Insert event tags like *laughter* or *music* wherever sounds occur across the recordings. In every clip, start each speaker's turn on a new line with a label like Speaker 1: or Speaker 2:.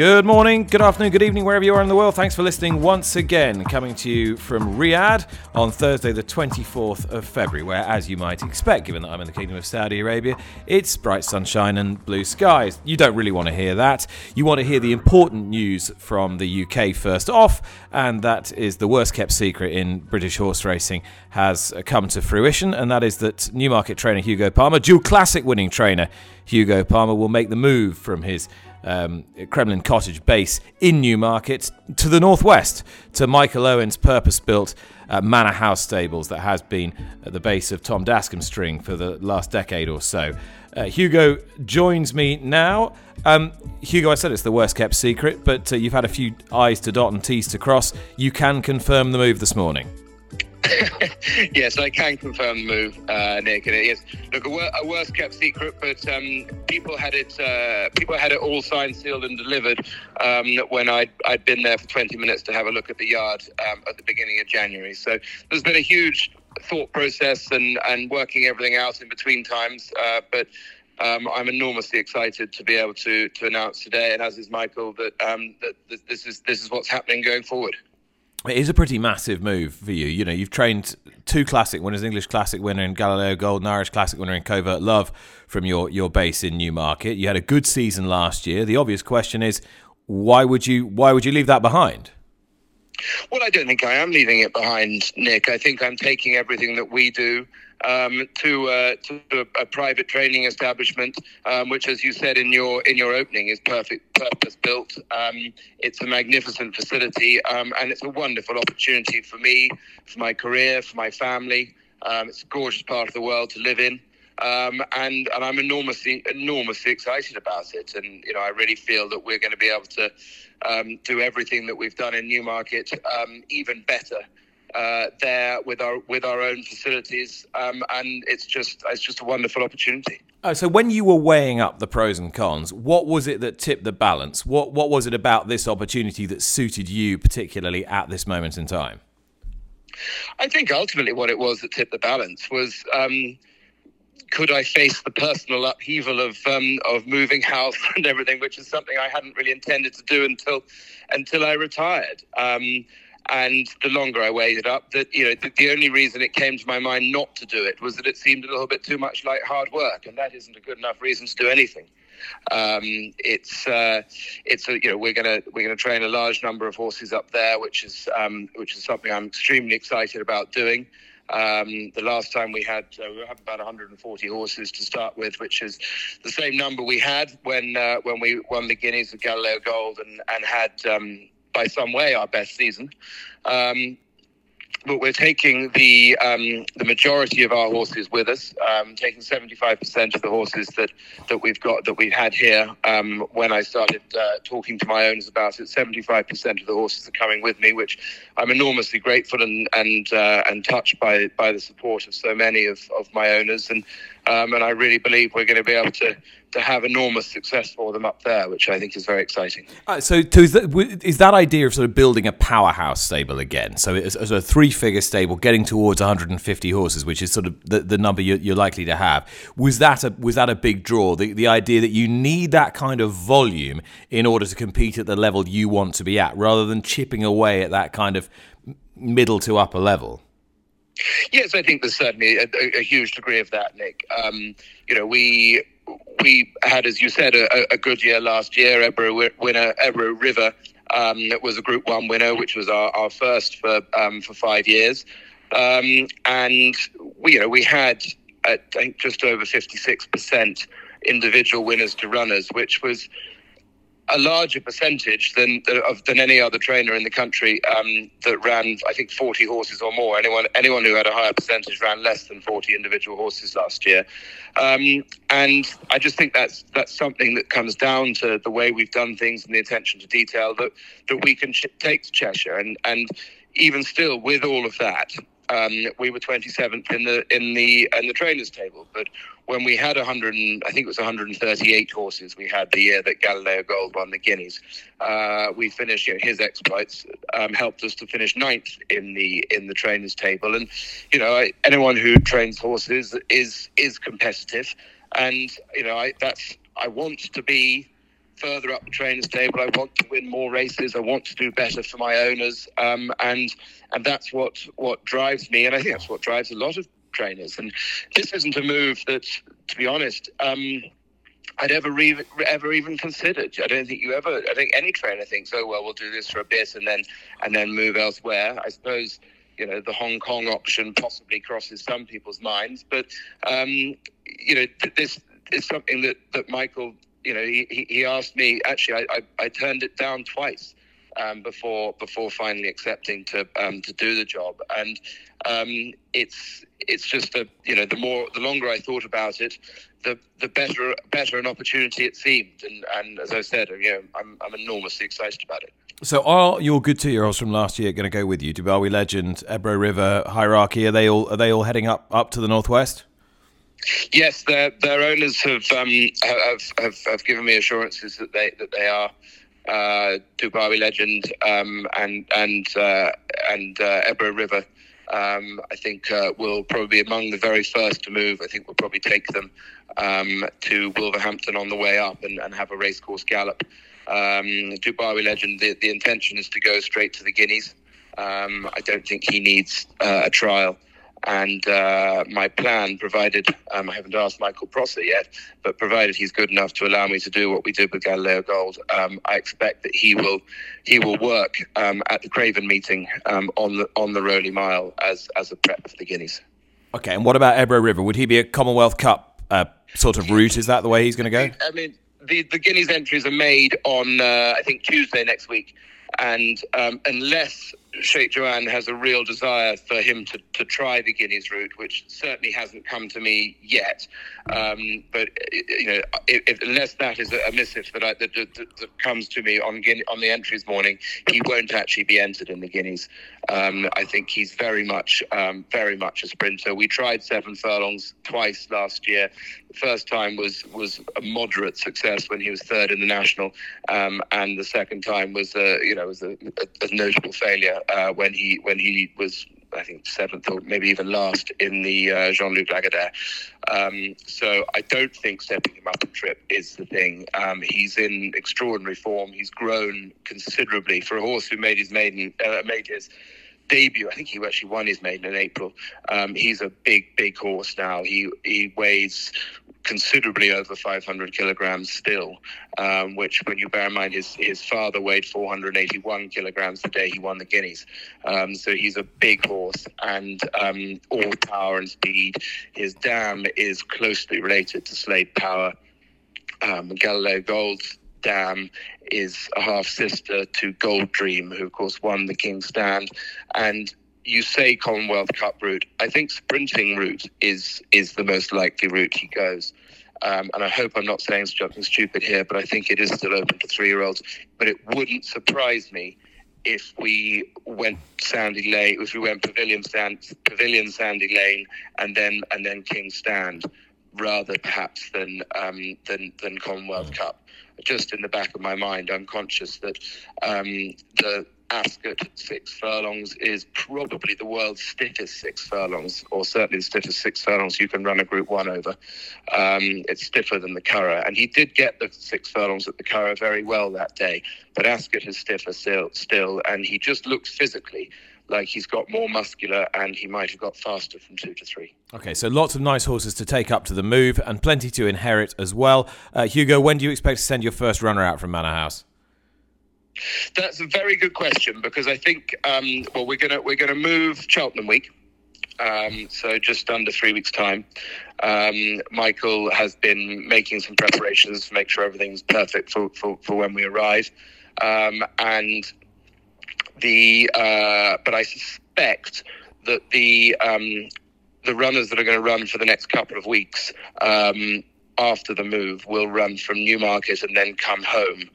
Speaker 1: Good morning, good afternoon, good evening, wherever you are in the world. Thanks for listening once again. Coming to you from Riyadh on Thursday, the 24th of February, where, as you might expect, given that I'm in the Kingdom of Saudi Arabia, it's bright sunshine and blue skies. You don't really want to hear that. You want to hear the important news from the UK first off, and that is the worst kept secret in British horse racing has come to fruition, and that is that Newmarket trainer Hugo Palmer, dual classic winning trainer Hugo Palmer, will make the move from his um, Kremlin Cottage base in Newmarket to the northwest to Michael Owen's purpose built uh, Manor House stables that has been at the base of Tom Dascombe's string for the last decade or so. Uh, Hugo joins me now. Um, Hugo, I said it's the worst kept secret, but uh, you've had a few I's to dot and T's to cross. You can confirm the move this morning. *laughs*
Speaker 2: yes, I can confirm the move, uh, Nick. And it is look a, wor- a worst kept secret, but um, people had it uh, people had it all signed, sealed, and delivered um, when I'd I'd been there for 20 minutes to have a look at the yard um, at the beginning of January. So there's been a huge thought process and and working everything out in between times, uh, but. Um, I'm enormously excited to be able to to announce today, and as is Michael, that, um, that this is this is what's happening going forward
Speaker 1: it is a pretty massive move for you. You know, you've trained two classic winners, English classic winner in Galileo Gold, and Irish classic winner in Covert Love from your, your base in Newmarket. You had a good season last year. The obvious question is, why would you why would you leave that behind?
Speaker 2: Well, I don't think I am leaving it behind, Nick. I think I'm taking everything that we do um, to, uh, to a, a, private training establishment, um, which, as you said in your in your opening, is perfect purpose built. Um, it's a magnificent facility, um, and it's a wonderful opportunity for me, for my career, for my family. Um, it's a gorgeous part of the world to live in. Um, and and I'm enormously enormously excited about it. And you know, I really feel that we're going to be able to um, do everything that we've done in Newmarket um, even better uh, there with our with our own facilities, um, and it's just it's just a wonderful opportunity.
Speaker 1: Oh, so when you were weighing up the pros and cons, what was it that tipped the balance? What what was it about this opportunity that suited you particularly at this moment in time?
Speaker 2: I think ultimately what it was that tipped the balance was. Um, could I face the personal upheaval of um, of moving house *laughs* and everything, which is something I hadn't really intended to do until until I retired. Um, and the longer I weighed it up, that you know, the, the, only reason it came to my mind not to do it was that it seemed a little bit too much like hard work, and that isn't a good enough reason to do anything. Um, it's uh, it's a, you know we're gonna we're gonna train a large number of horses up there, which is um, which is something I'm extremely excited about doing. Um, the last time we had uh, we had about 140 horses to start with, which is the same number we had when uh, when we won the Guineas of Galileo Gold and and had um, by some way our best season. Um, but we're taking the um, the majority of our horses with us, um, taking 75% of the horses that, that we've got that we had here. Um, when I started uh, talking to my owners about it, 75% of the horses are coming with me, which I'm enormously grateful and and uh, and touched by by the support of so many of, of my owners, and um, and I really believe we're going to be able to to have enormous success for them up there, which I think is very exciting.
Speaker 1: Uh, so, is that, is that idea of sort of building a powerhouse stable again? So, it's, a three-figure stable, getting towards 150 horses, which is sort of the, the number you're, you're, likely to have. Was that a was that a big draw? The, the idea that you need that kind of volume in order to compete at the level you want to be at, rather than chipping away at that kind of middle to upper level.
Speaker 2: Yes, I think there's certainly a, a huge degree of that, Nick. Um, you know, we we had, as you said, a, a good year last year. Ebro winner, Ebro River um, was a Group One winner, which was our, our first for um, for five years. Um, and we, you know, we had I think just over fifty six percent individual winners to runners, which was a larger percentage than than any other trainer in the country um, that ran, I think, 40 horses or more. Anyone anyone who had a higher percentage ran less than 40 individual horses last year, um, and I just think that's that's something that comes down to the way we've done things and the attention to detail that that we can take to Cheshire, and and even still with all of that, um, we were 27th in the in the in the trainers table. But when we had 100, and, I think it was 138 horses, we had the year that Galileo Gold won the Guineas. Uh, we finished. You know, his exploits um, helped us to finish ninth in the in the trainers table. And you know, I, anyone who trains horses is is competitive, and you know, I that's I want to be further up the trainers table. I want to win more races. I want to do better for my owners, um, and and that's what what drives me. And I think that's what drives a lot of trainers. And this isn't a move that, to be honest. Um, I'd ever re- ever even considered. I don't think you ever. I think any trainer thinks, "Oh well, we'll do this for a bit and then and then move elsewhere." I suppose you know the Hong Kong option possibly crosses some people's minds, but um, you know this is something that that Michael you know, he, he asked me. Actually, I, I, I turned it down twice um, before before finally accepting to um, to do the job. And um, it's it's just a you know the more the longer I thought about it, the the better better an opportunity it seemed. And and as I said, you know, I'm I'm enormously excited about it.
Speaker 1: So are your good two year olds from last year going to go with you? Dubai Legend, Ebro River, Hierarchy. Are they all are they all heading up up to the northwest?
Speaker 2: Yes, their their owners have um, have, have, have given me assurances that they that they are uh, Dubai Legend um, and and uh, and uh, Ebro River. Um, I think uh, will probably be among the very first to move. I think we'll probably take them um, to Wolverhampton on the way up and, and have a racecourse gallop. Um, Dubai Legend, the, the intention is to go straight to the Guineas. Um, I don't think he needs uh, a trial. And uh, my plan, provided um, I haven't asked Michael Prosser yet, but provided he's good enough to allow me to do what we did with Galileo Gold, um, I expect that he will he will work um, at the Craven meeting um, on the on the Rowley Mile as as a prep for the Guineas.
Speaker 1: Okay, and what about Ebro River? Would he be a Commonwealth Cup uh, sort of route? Is that the way he's going to go?
Speaker 2: I mean, the the Guineas entries are made on uh, I think Tuesday next week, and um, unless Sheikh Joanne has a real desire for him to, to try the Guineas route, which certainly hasn't come to me yet. Um, but you know, if, if, unless that is a, missive that, I, that, that, that, comes to me on Guine- on the entries morning, he won't actually be entered in the Guineas. Um, I think he's very much um, very much a sprinter. We tried seven furlongs twice last year. The first time was was a moderate success when he was third in the national, um, and the second time was a you know was a, a, notable failure uh, when he when he was I think seventh or maybe even last in the uh, Jean Luc Lagardère. Um, so I don't think stepping him up a trip is the thing. Um, he's in extraordinary form. He's grown considerably for a horse who made his maiden uh, made his debut. I think he actually won his maiden in April. Um, he's a big, big horse now. He he weighs considerably over 500 kilograms still, um, which when you bear in mind his, his father weighed 481 kilograms the day he won the Guineas. Um, so he's a big horse and um, all power and speed. His dam is closely related to Slade Power. Um, Galileo Gold's dam is a half sister to Gold Dream, who of course won the King's Stand. And you say Commonwealth Cup route. I think sprinting route is is the most likely route he goes. Um, and I hope I'm not saying something stupid here, but I think it is still open to three year olds. But it wouldn't surprise me if we went Sandy Lane, if we went Pavilion Pavilion Sandy Lane, and then and then King Stand, rather perhaps than um, than than Commonwealth Cup. Just in the back of my mind, I'm conscious that um, the Ascot six furlongs is probably the world's stiffest six furlongs, or certainly the stiffest six furlongs you can run a Group One over. Um, it's stiffer than the Curragh, and he did get the six furlongs at the Curragh very well that day. But Ascot is stiffer still, still, and he just looks physically like he's got more muscular and he might have got faster from two to three.
Speaker 1: Okay, so lots of nice horses to take up to the move and plenty to inherit as well. Uh, Hugo, when do you expect to send your first runner out from Manor House?
Speaker 2: That's a very good question because I think um, well we're gonna we're gonna move Cheltenham week. um, so just under three weeks' time. Um, Michael has been making some preparations to make sure everything's perfect for, for, for when we arrive. Um, and the uh, but I suspect that the um, the runners that are going to run for the next couple of weeks um, after the move will run from Newmarket and then come home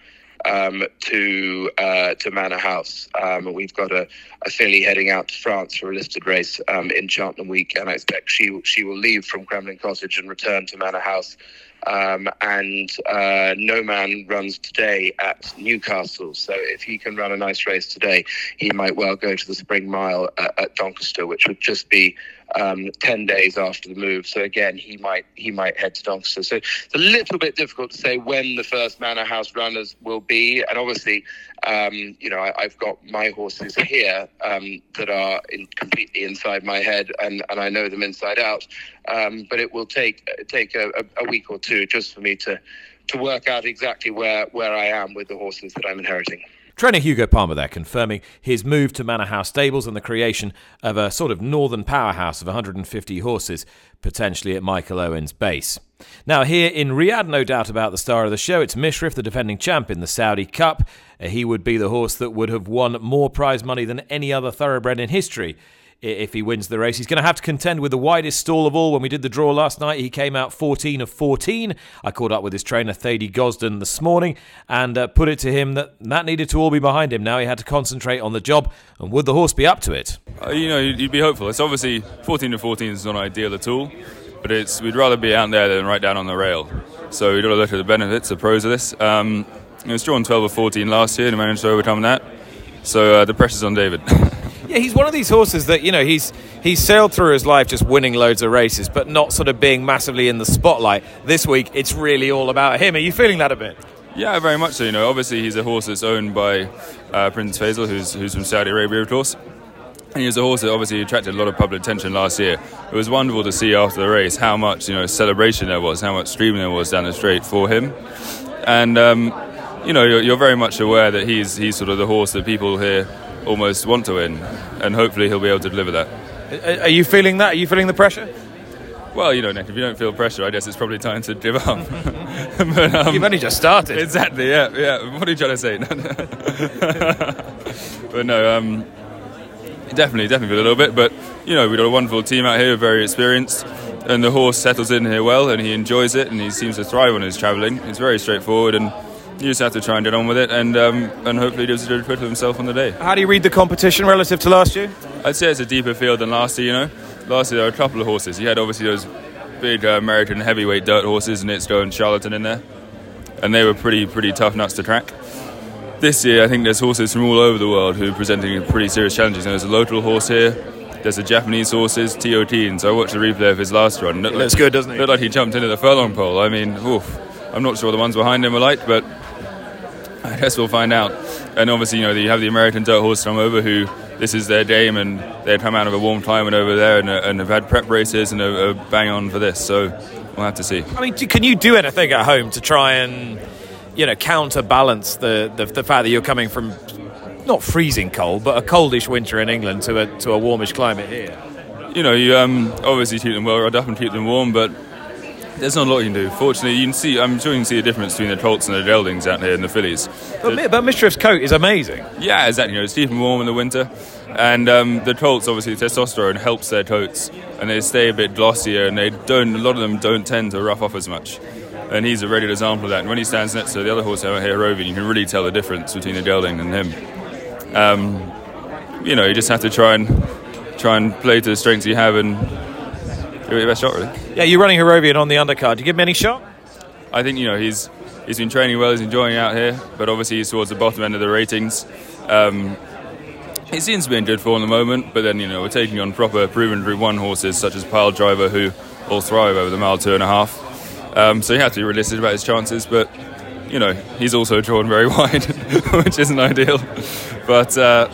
Speaker 2: um, to uh, to Manor House. Um, we've got a, a filly heading out to France for a listed race um, in Cheltenham Week, and I expect she she will leave from Kremlin Cottage and return to Manor House. Um, and uh, No Man runs today at Newcastle, so if he can run a nice race today, he might well go to the Spring Mile at, at Doncaster, which would just be um, 10 days after the move. So again, he might he might head to Doncaster. So it's a little bit difficult to say when the first Manor House runners will be. And obviously, um, you know, I, have got my horses here um, that are in, completely inside my head, and, and I know them inside out. Um, but it will take take a, a week or two just for me to to work out exactly where where I am with the horses that I'm inheriting.
Speaker 1: Trainer Hugo Palmer there confirming his move to Manor House Stables and the creation of a sort of northern powerhouse of 150 horses, potentially at Michael Owen's base. Now, here in Riyadh, no doubt about the star of the show, it's Mishriff, the defending champ in the Saudi Cup. He would be the horse that would have won more prize money than any other thoroughbred in history if he wins the race. He's going to have to contend with the widest stall of all. When we did the draw last night, he came out 14 of 14. I caught up with his trainer, Thady Gosden, this morning and uh, put it to him that that needed to all be behind him. Now he had to concentrate on the job, and would the horse be up to it?
Speaker 3: Uh, you know, you'd, be hopeful. It's obviously 14 to 14 is not ideal at all, but it's we'd rather be out there than right down on the rail. So we've got to look at the benefits, the pros of this. Um, it was drawn 12 or 14 last year and managed to overcome that. So uh, the pressure's on David. *laughs*
Speaker 1: Yeah, he's one of these horses that you know he's he's sailed through his life just winning loads of races, but not sort of being massively in the spotlight. This week, it's really all about him. Are you feeling that a bit?
Speaker 3: Yeah, very much so. You know, obviously he's a horse that's owned by uh, Prince Faisal, who's who's from Saudi Arabia, of course. And he was a horse that obviously attracted a lot of public attention last year. It was wonderful to see after the race how much you know celebration there was, how much streaming there was down the straight for him, and. Um, you know, you're, you're very much aware that he's he's sort of the horse that people here almost want to win, and hopefully he'll be able to deliver that.
Speaker 1: Are you feeling that? Are you feeling the pressure?
Speaker 3: Well, you know, Nick, if you don't feel pressure, I guess it's probably time to give up. *laughs* *laughs*
Speaker 1: but, um, You've only just started.
Speaker 3: Exactly, yeah, yeah. What are you trying to say? *laughs* but no, um, definitely, definitely a little bit. But, you know, we've got a wonderful team out here, very experienced, and the horse settles in here well, and he enjoys it, and he seems to thrive when he's travelling. It's very straightforward, and you just have to try and get on with it, and um, and hopefully he does a good put of himself on the day.
Speaker 1: How do you read the competition relative to last year?
Speaker 3: I'd say it's a deeper field than last year. You know, last year there were a couple of horses. You had obviously those big uh, American heavyweight dirt horses, Knicks Go and Charlatan in there, and they were pretty pretty tough nuts to track. This year, I think there's horses from all over the world who are presenting pretty serious challenges. And there's a local horse here. There's a Japanese horses, TOT, and so I watched the replay of his last run.
Speaker 1: Looked Looks like, good, doesn't he?
Speaker 3: Looked like he jumped into the furlong pole. I mean, oof. I'm not sure the ones behind him are like, but *laughs* I guess we'll find out. And obviously, you know, you have the American dirt horse come over who this is their game and they've come out of a warm climate over there and, and have had prep races and are, are bang on for this. So we'll have to see.
Speaker 1: I mean, can you do anything at home to try and, you know, counterbalance the, the, the fact that you're coming from not freezing cold, but a coldish winter in England to a, to a warmish climate here?
Speaker 3: You know, you um, obviously keep them well rod up and keep them warm, but there's not a lot you can do. Fortunately, you can see. I'm sure you can see a difference between the Colts and the Geldings out here in the fillies.
Speaker 1: But, but Mishriff's coat is amazing.
Speaker 3: Yeah, exactly. You know, it's deep and warm in the winter, and um, the Colts obviously testosterone helps their coats, and they stay a bit glossier, and they don't. A lot of them don't tend to rough off as much. And he's a regular example of that. And when he stands next to the other horse out here, Roving, you can really tell the difference between the Gelding and him. Um, you know, you just have to try and try and play to the strengths you have and give it your best shot, really.
Speaker 1: Yeah, you're running Harrovian on the undercard. Do you give him any shot?
Speaker 3: I think you know he's he's been training well. He's enjoying out here, but obviously he's towards the bottom end of the ratings. Um, he seems to be in good form at the moment, but then you know we're taking on proper proven Group One horses such as Pyledriver, who all thrive over the mile two and a half. Um, so you have to be realistic about his chances, but you know he's also drawn very *laughs* wide, which isn't ideal. But uh,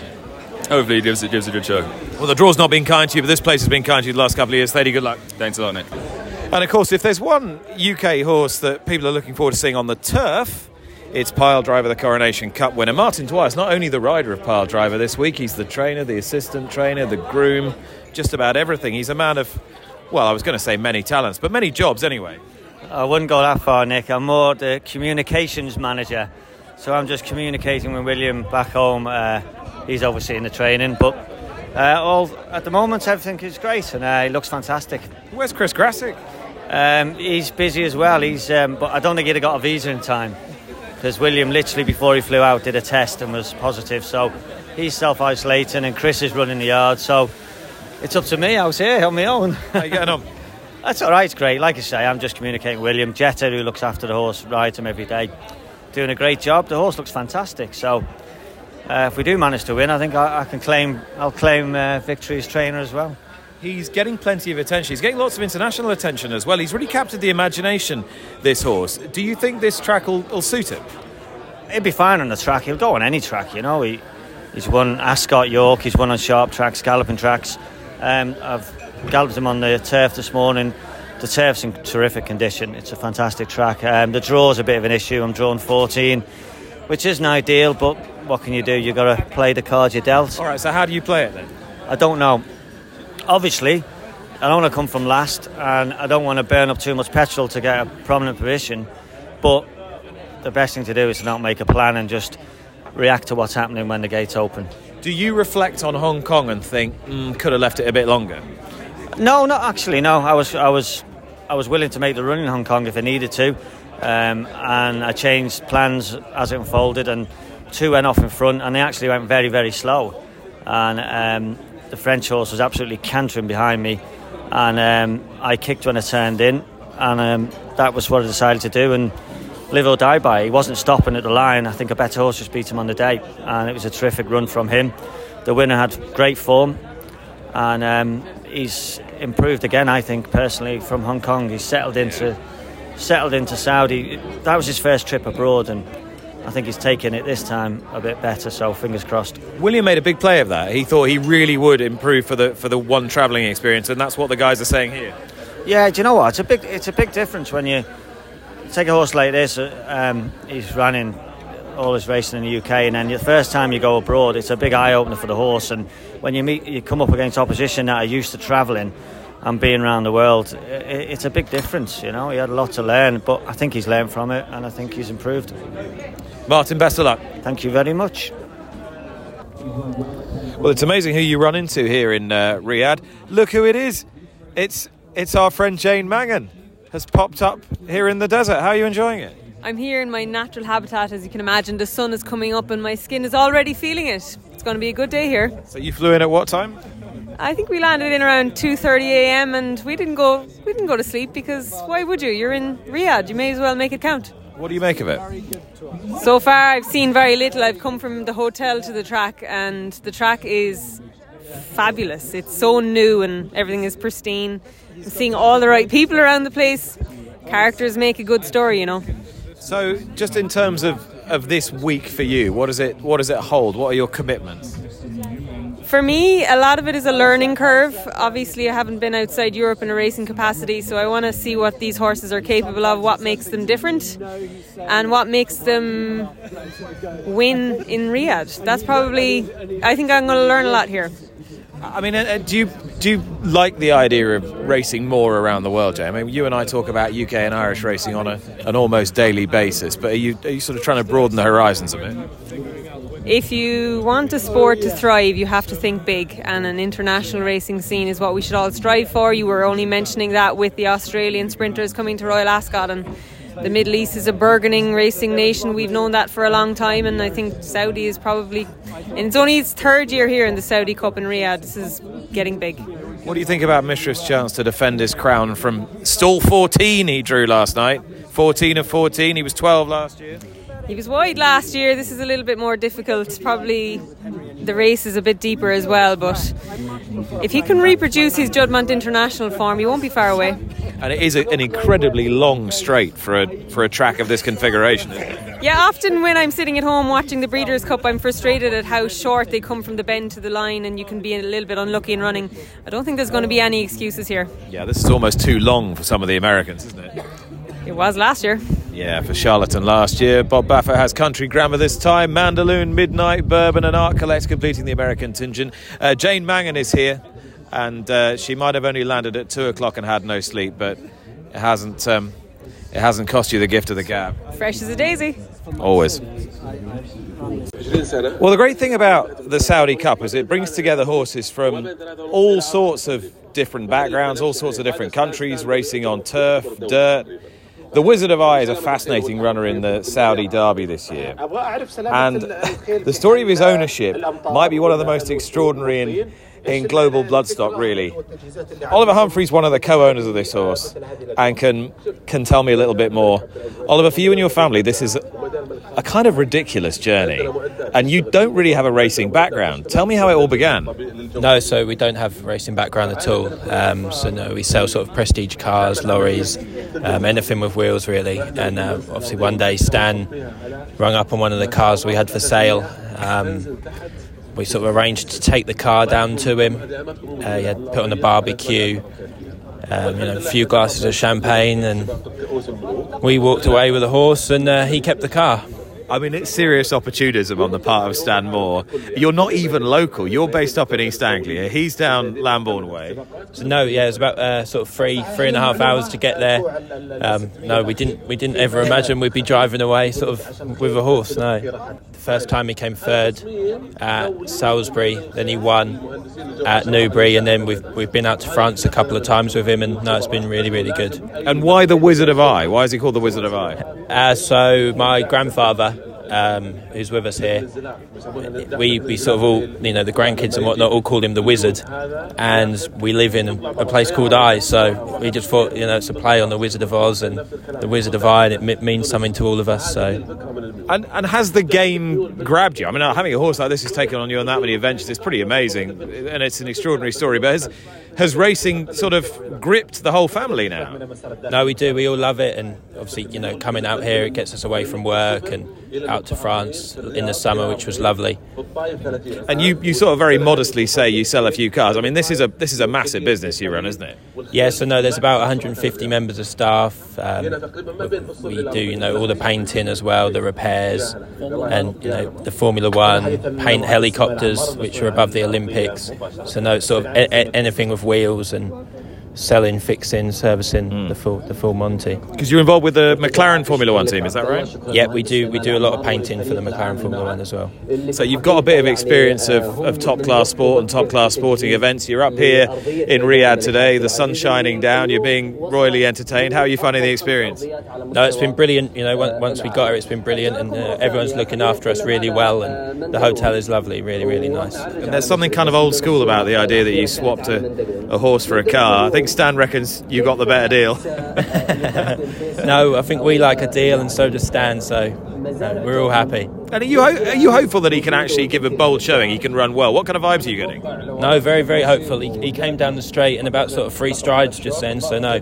Speaker 3: hopefully he gives it gives a good show.
Speaker 1: Well, the draw's not been kind to you, but this place has been kind to you the last couple of years. Thady, good luck.
Speaker 3: Thanks a lot, Nick.
Speaker 1: And of course, if there's one UK horse that people are looking forward to seeing on the turf, It's Pyledriver, the Coronation Cup winner. Martin Dwyer not only the rider of Pyledriver this week, he's the trainer, the assistant trainer, the groom, just about everything. He's a man of, well, I was going to say many talents, but many jobs anyway.
Speaker 4: I wouldn't go that far, Nick. I'm more the communications manager. So I'm just communicating with William back home. Uh, he's overseeing the training, but uh, all at the moment everything is great and uh, he looks fantastic.
Speaker 1: Where's Chris Grassick?
Speaker 4: Um, he's busy as well. He's, um, but I don't think he'd have got a visa in time because William literally before he flew out did a test and was positive. So he's self isolating and Chris is running the yard. So it's up to me out here on my own.
Speaker 1: How you getting on? *laughs*
Speaker 4: That's all right. It's great. Like I say, I'm just communicating with William Jetter, who looks after the horse, rides him every day, doing a great job. The horse looks fantastic. So uh, if we do manage to win, I think I, I can claim I'll claim uh, victory as trainer as well.
Speaker 1: He's getting plenty of attention. He's getting lots of international attention as well. He's really captured the imagination, this horse. Do you think this track will, will suit him?
Speaker 4: He'll be fine on the track. He'll go on any track, you know. He, he's won Ascot, York, he's won on sharp tracks, galloping tracks. Um, I've galloped him on the turf this morning. The turf's in terrific condition. It's a fantastic track. Um, the draw's a bit of an issue. I'm drawn 14, which isn't ideal, but what can you do? You've got to play the cards you're dealt.
Speaker 1: All right, so how do you play it then?
Speaker 4: I don't know. Obviously, I don't want to come from last, and I don't want to burn up too much petrol to get a prominent position. But the best thing to do is to not make a plan and just react to what's happening when the gates open.
Speaker 1: Do you reflect on Hong Kong and think, mm, could have left it a bit longer?
Speaker 4: No, not actually. No, I was, I was, I was willing to make the run in Hong Kong if I needed to, um, and I changed plans as it unfolded. And two went off in front, and they actually went very, very slow. And um, the French horse was absolutely cantering behind me, and um, I kicked when I turned in, and um, that was what I decided to do. And live or die by. He wasn't stopping at the line. I think a better horse just beat him on the day, and it was a terrific run from him. The winner had great form, and um, he's improved again. I think personally from Hong Kong, he's settled into settled into Saudi. That was his first trip abroad, and I think he's taken it this time a bit better. So fingers crossed.
Speaker 1: William made a big play of that. He thought he really would improve for the for the one travelling experience, and that's what the guys are saying here.
Speaker 4: Yeah, do you know what? It's a big it's a big difference when you take a horse like this. Um, he's running all his racing in the UK, and then the first time you go abroad, it's a big eye opener for the horse. And when you meet, you come up against opposition that are used to travelling and being around the world, it's a big difference. You know, he had a lot to learn, but I think he's learned from it, and I think he's improved.
Speaker 1: Martin, best of luck.
Speaker 4: Thank you very much.
Speaker 1: Well, it's amazing who you run into here in uh, Riyadh. Look who it is. It's it's our friend Jane Mangan has popped up here in the desert. How are you enjoying it?
Speaker 5: I'm here in my natural habitat, as you can imagine. The sun is coming up and my skin is already feeling it. It's going to be a good day here.
Speaker 1: So you flew in at what time?
Speaker 5: I think we landed in around 2:30 a.m. and we didn't go we didn't go to sleep because why would you? You're in Riyadh. You may as well make it count.
Speaker 1: What do you make of it?
Speaker 5: So far, I've seen very little. I've come from the hotel to the track, and the track is fabulous. It's so new and everything is pristine. I'm seeing all the right people around the place. Characters make a good story, you know.
Speaker 1: So, just in terms of, of this week for you, what does it what does it hold? What are your commitments?
Speaker 5: For me, a lot of it is a learning curve. Obviously, I haven't been outside Europe in a racing capacity, so I want to see what these horses are capable of, what makes them different, and what makes them win in Riyadh. That's probably, I think I'm going to learn a lot here.
Speaker 1: I mean, uh, do you do you like the idea of racing more around the world, Jay? I mean, you and I talk about UK and Irish racing on a, an almost daily basis, but are you are you sort of trying to broaden the horizons a bit?
Speaker 5: If you want a sport to thrive, you have to think big, and an international racing scene is what we should all strive for. You were only mentioning that with the Australian sprinters coming to Royal Ascot, and the Middle East is a burgeoning racing nation. We've known that for a long time, and I think Saudi is probably, and it's only its third year here in the Saudi Cup in Riyadh. This is getting big.
Speaker 1: What do you think about Mishriff's chance to defend his crown from stall 14 he drew last night? 14 of 14, he was 12 last year.
Speaker 5: He was wide last year. This is a little bit more difficult. Probably the race is a bit deeper as well, but if he can reproduce his Juddmonte International form, he won't be far away.
Speaker 1: And it is a, an incredibly long straight for a for a track of this configuration.
Speaker 5: Yeah, often when I'm sitting at home watching the Breeders' Cup, I'm frustrated at how short they come from the bend to the line, and you can be a little bit unlucky in running. I don't think there's going to be any excuses here.
Speaker 1: Yeah, this is almost too long for some of the Americans, isn't it?
Speaker 5: It was last year.
Speaker 1: Yeah, for Charlatan last year. Bob Baffert has Country Grammer this time. Mandaloun, Midnight, Bourbon, and Art Collect completing the American contingent. Uh, Jane Mangan is here, and uh, she might have only landed at two o'clock and had no sleep, but it hasn't. Um, it hasn't cost you the gift of the gab.
Speaker 5: Fresh as a daisy.
Speaker 1: Always. Well, the great thing about the Saudi Cup is it brings together horses from all sorts of different backgrounds, all sorts of different countries, racing on turf, dirt. The Wizard of Eye is a fascinating runner in the Saudi Derby this year. And the story of his ownership might be one of the most extraordinary in, in global bloodstock, really. Oliver Humphrey's one of the co owners of this horse and can, can tell me a little bit more. Oliver, for you and your family, this is a kind of ridiculous journey. And you don't really have a racing background. Tell me how it all began.
Speaker 6: No, so we don't have racing background at all. Um, so no, we sell sort of prestige cars, lorries, um, anything with wheels really. And uh, obviously one day Stan rung up on one of the cars we had for sale. Um, we sort of arranged to take the car down to him. Uh, he had put on a barbecue, um, you know, a few glasses of champagne, and we walked away with the horse, and uh, he kept the car.
Speaker 1: I mean, it's serious opportunism on the part of Stan Moore. You're not even local. You're based up in East Anglia. He's down Lambourn way.
Speaker 6: So no, yeah, it was about uh, sort of three, three and a half hours to get there. Um, no, we didn't, we didn't ever imagine we'd be driving away sort of with a horse. No, the first time he came third at Salisbury, then he won at Newbury, and then we've we've been out to France a couple of times with him, and no, it's been really, really good.
Speaker 1: And why the Wizard of Eye? Why is he called the Wizard of Eye?
Speaker 6: Uh, so my grandfather um, who's with us here, we, we sort of all, you know, the grandkids and whatnot all call him the wizard, and we live in a place called Eye, so we just thought, you know, it's a play on the Wizard of Oz and the Wizard of Eye, and it means something to all of us. So,
Speaker 1: and and has the game grabbed you? I mean, having a horse like this has taken on you on that many adventures. It's pretty amazing, and it's an extraordinary story. But has has racing sort of gripped the whole family now?
Speaker 6: No, we do. We all love it, and obviously, you know, coming out here, it gets us away from work and out to France in the summer, which was lovely.
Speaker 1: And you, you sort of very modestly say you sell a few cars. I mean, this is a this is a massive business you run, isn't it?
Speaker 6: Yeah. So no, there's about 150 members of staff. Um, we do, you know, all the painting as well, the repairs, and you know, the Formula One paint helicopters, which are above the Olympics. So no, sort of a- a- anything with wheels and selling, fixing, servicing
Speaker 1: Hmm.
Speaker 6: the full the full Monty.
Speaker 1: Because you're involved with the McLaren Formula One team, is that right?
Speaker 6: Yeah, we do we do a lot of painting for the McLaren Formula One as well.
Speaker 1: So you've got a bit of experience of, of top class sport and top class sporting events. You're up here in Riyadh today. The sun's shining down. You're being royally entertained. How are you finding the experience?
Speaker 6: No, it's been brilliant. You know, once we got here, it's been brilliant, and uh, everyone's looking after us really well, and the hotel is lovely, really, really nice.
Speaker 1: And there's something kind of old school about the idea that you swapped a, a horse for a car. I think Stan reckons you got the better deal. *laughs*
Speaker 6: No, I think we like a deal, and so does Stan. So no, we're all happy.
Speaker 1: And are you ho- are you hopeful that he can actually give a bold showing? He can run well. What kind of vibes are you getting?
Speaker 6: No, very, very hopeful. He, he came down the straight in about sort of three strides just then. So no,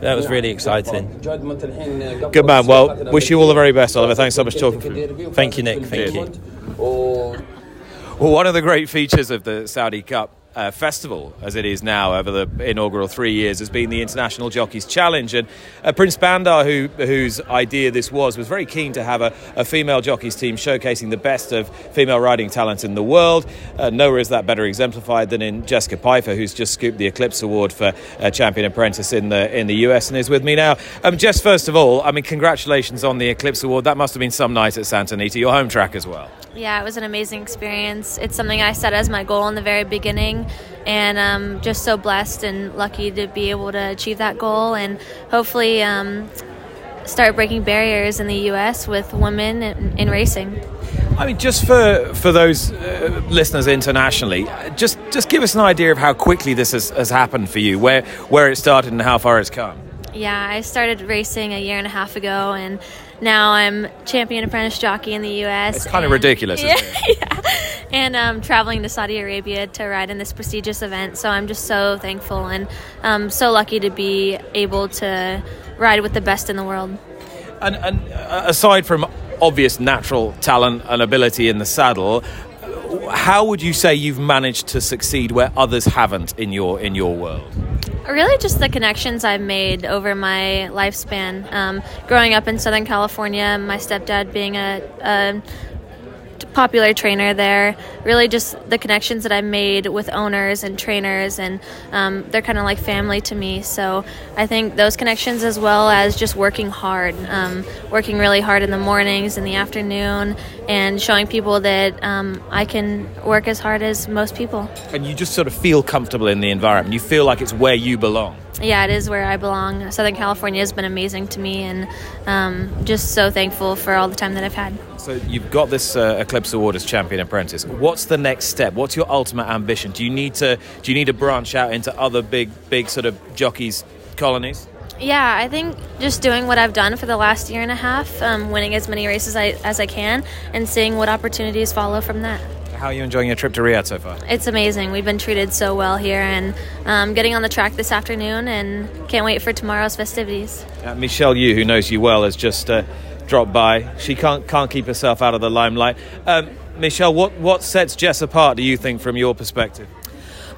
Speaker 6: that was really exciting.
Speaker 1: Good man. Well, wish you all the very best, Oliver. Thanks so much for talking. For me.
Speaker 6: Thank you, Nick. Thank
Speaker 1: Cheers.
Speaker 6: you.
Speaker 1: Well, one of the great features of the Saudi Cup uh, festival, as it is now over the inaugural three years, has been the International Jockeys Challenge. And uh, Prince Bandar, who, whose idea this was, was very keen to have a, a female jockeys team showcasing the best of female riding talent in the world. Uh, nowhere is that better exemplified than in Jessica Pyfer, who's just scooped the Eclipse Award for uh, Champion Apprentice in the in the US and is with me now. Um, Jess, first of all, I mean, congratulations on the Eclipse Award. That must have been some night at Santa Anita, your home track as well.
Speaker 7: Yeah, it was an amazing experience. It's something I set as my goal in the very beginning, and I'm just so blessed and lucky to be able to achieve that goal and hopefully um, start breaking barriers in the U.S. with women in, in racing.
Speaker 1: I mean, just for for those uh, listeners internationally, just just give us an idea of how quickly this has, has happened for you, where where it started and how far it's come.
Speaker 7: Yeah, I started racing a year and a half ago, and now I'm champion apprentice jockey in the U.S.
Speaker 1: It's kind of ridiculous,
Speaker 7: Yeah,
Speaker 1: isn't it? *laughs*
Speaker 7: yeah. And um, traveling to Saudi Arabia to ride in this prestigious event. So I'm just so thankful and um, so lucky to be able to ride with the best in the world.
Speaker 1: And, and uh, aside from obvious natural talent and ability in the saddle, how would you say you've managed to succeed where others haven't in your in your world?
Speaker 7: Really, just the connections I've made over my lifespan. Um, growing up in Southern California, my stepdad being a, a popular trainer there. Really, just the connections that I've made with owners and trainers, and um, they're kind of like family to me. So I think those connections, as well as just working hard, um, working really hard in the mornings, in the afternoon, and showing people that um, I can work as hard as most people.
Speaker 1: And you just sort of feel comfortable in the environment. You feel like it's where you belong.
Speaker 7: Yeah, it is where I belong. Southern California has been amazing to me, and um, just so thankful for all the time that I've had.
Speaker 1: So you've got this uh, Eclipse Award as champion apprentice. What's the next step? What's your ultimate ambition? Do you need to do you need to branch out into other big big sort of jockeys colonies?
Speaker 7: Yeah, I think just doing what I've done for the last year and a half, um, winning as many races I, as I can, and seeing what opportunities follow from that.
Speaker 1: How are you enjoying your trip to Riyadh so far?
Speaker 7: It's amazing. We've been treated so well here, and um, getting on the track this afternoon, and can't wait for tomorrow's festivities.
Speaker 1: Uh, Michelle Yu, who knows you well, has just uh, dropped by. She can't can't keep herself out of the limelight. Um, Michelle, what what sets Jess apart? Do you think, from your perspective?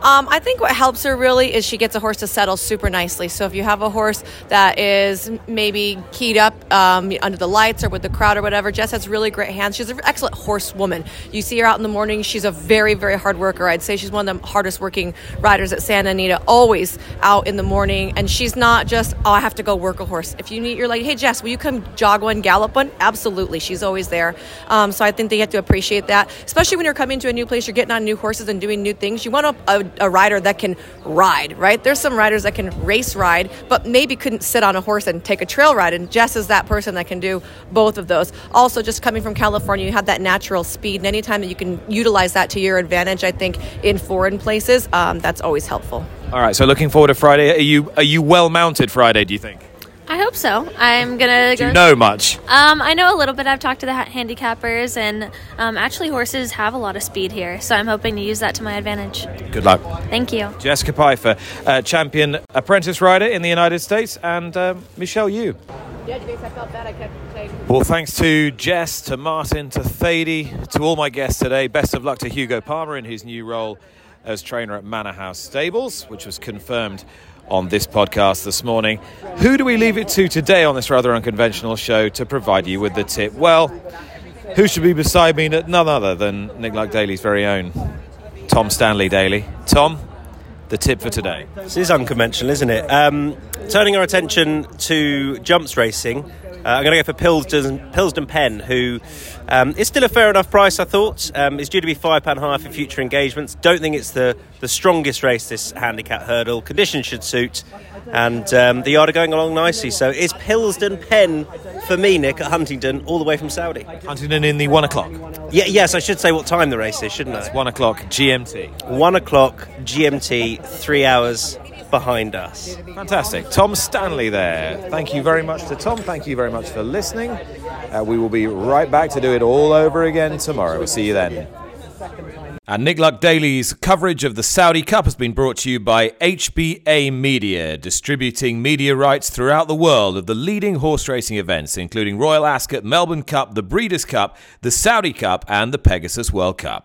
Speaker 8: Um, I think what helps her really is she gets a horse to settle super nicely. So if you have a horse that is maybe keyed up um, under the lights or with the crowd or whatever, Jess has really great hands. She's an excellent horsewoman. You see her out in the morning. She's a very, very hard worker. I'd say she's one of the hardest working riders at Santa Anita, always out in the morning. And she's not just, oh, I have to go work a horse. If you need, you're like, hey, Jess, will you come jog one, gallop one? Absolutely. She's always there. Um, so I think they have to appreciate that, especially when you're coming to a new place, you're getting on new horses and doing new things. You want a, a a rider that can ride, right? There's some riders that can race ride, but maybe couldn't sit on a horse and take a trail ride. And Jess is that person that can do both of those. Also, just coming from California, you have that natural speed, and anytime that you can utilize that to your advantage, I think in foreign places, um, that's always helpful.
Speaker 1: All right, so looking forward to Friday. Are you are you well mounted Friday? Do you think?
Speaker 7: I hope so. I'm gonna.
Speaker 1: Do
Speaker 7: go
Speaker 1: you know much?
Speaker 7: Um, I know a little bit. I've talked to the ha- handicappers, and um, actually, horses have a lot of speed here, so I'm hoping to use that to my advantage.
Speaker 1: Good luck.
Speaker 7: Thank you.
Speaker 1: Jessica Pyfer, uh, champion apprentice rider in the United States, and um, Michelle Yu.
Speaker 8: Yeah, days I felt bad. I kept saying.
Speaker 1: Well, thanks to Jess, to Martin, to Thady, to all my guests today. Best of luck to Hugo Palmer in his new role as trainer at Manor House Stables, which was confirmed on this podcast this morning. Who do we leave it to today on this rather unconventional show to provide you with the tip? Well, who should be beside me? None other than Nick Luck Daily's very own Tom Stanley Daly. Tom, the tip for today.
Speaker 9: This is unconventional, isn't it? Um, turning our attention to jumps racing. Uh, I'm going to go for Pilsdon, Pilsdon Pen, who um, is still a fair enough price, I thought. Um, it's due to be £5 higher for future engagements. Don't think it's the, the strongest race, this handicap hurdle. Conditions should suit. And um, the yard are going along nicely. So is Pilsdon Pen for me, Nick, at Huntingdon, all the way from Saudi?
Speaker 1: Huntingdon in the one o'clock.
Speaker 9: Yeah, yes, I should say what time the race is, shouldn't I?
Speaker 1: One o'clock GMT.
Speaker 9: One o'clock GMT, three hours behind us.
Speaker 1: Fantastic. Tom Stanley there. Thank you very much to Tom. Thank you very much for listening. Uh, we will be right back to do it all over again tomorrow. We'll see you then. And Nick Luck Daily's coverage of the Saudi Cup has been brought to you by HBA Media, distributing media rights throughout the world of the leading horse racing events, including Royal Ascot, Melbourne Cup, the Breeders' Cup, the Saudi Cup, and the Pegasus World Cup.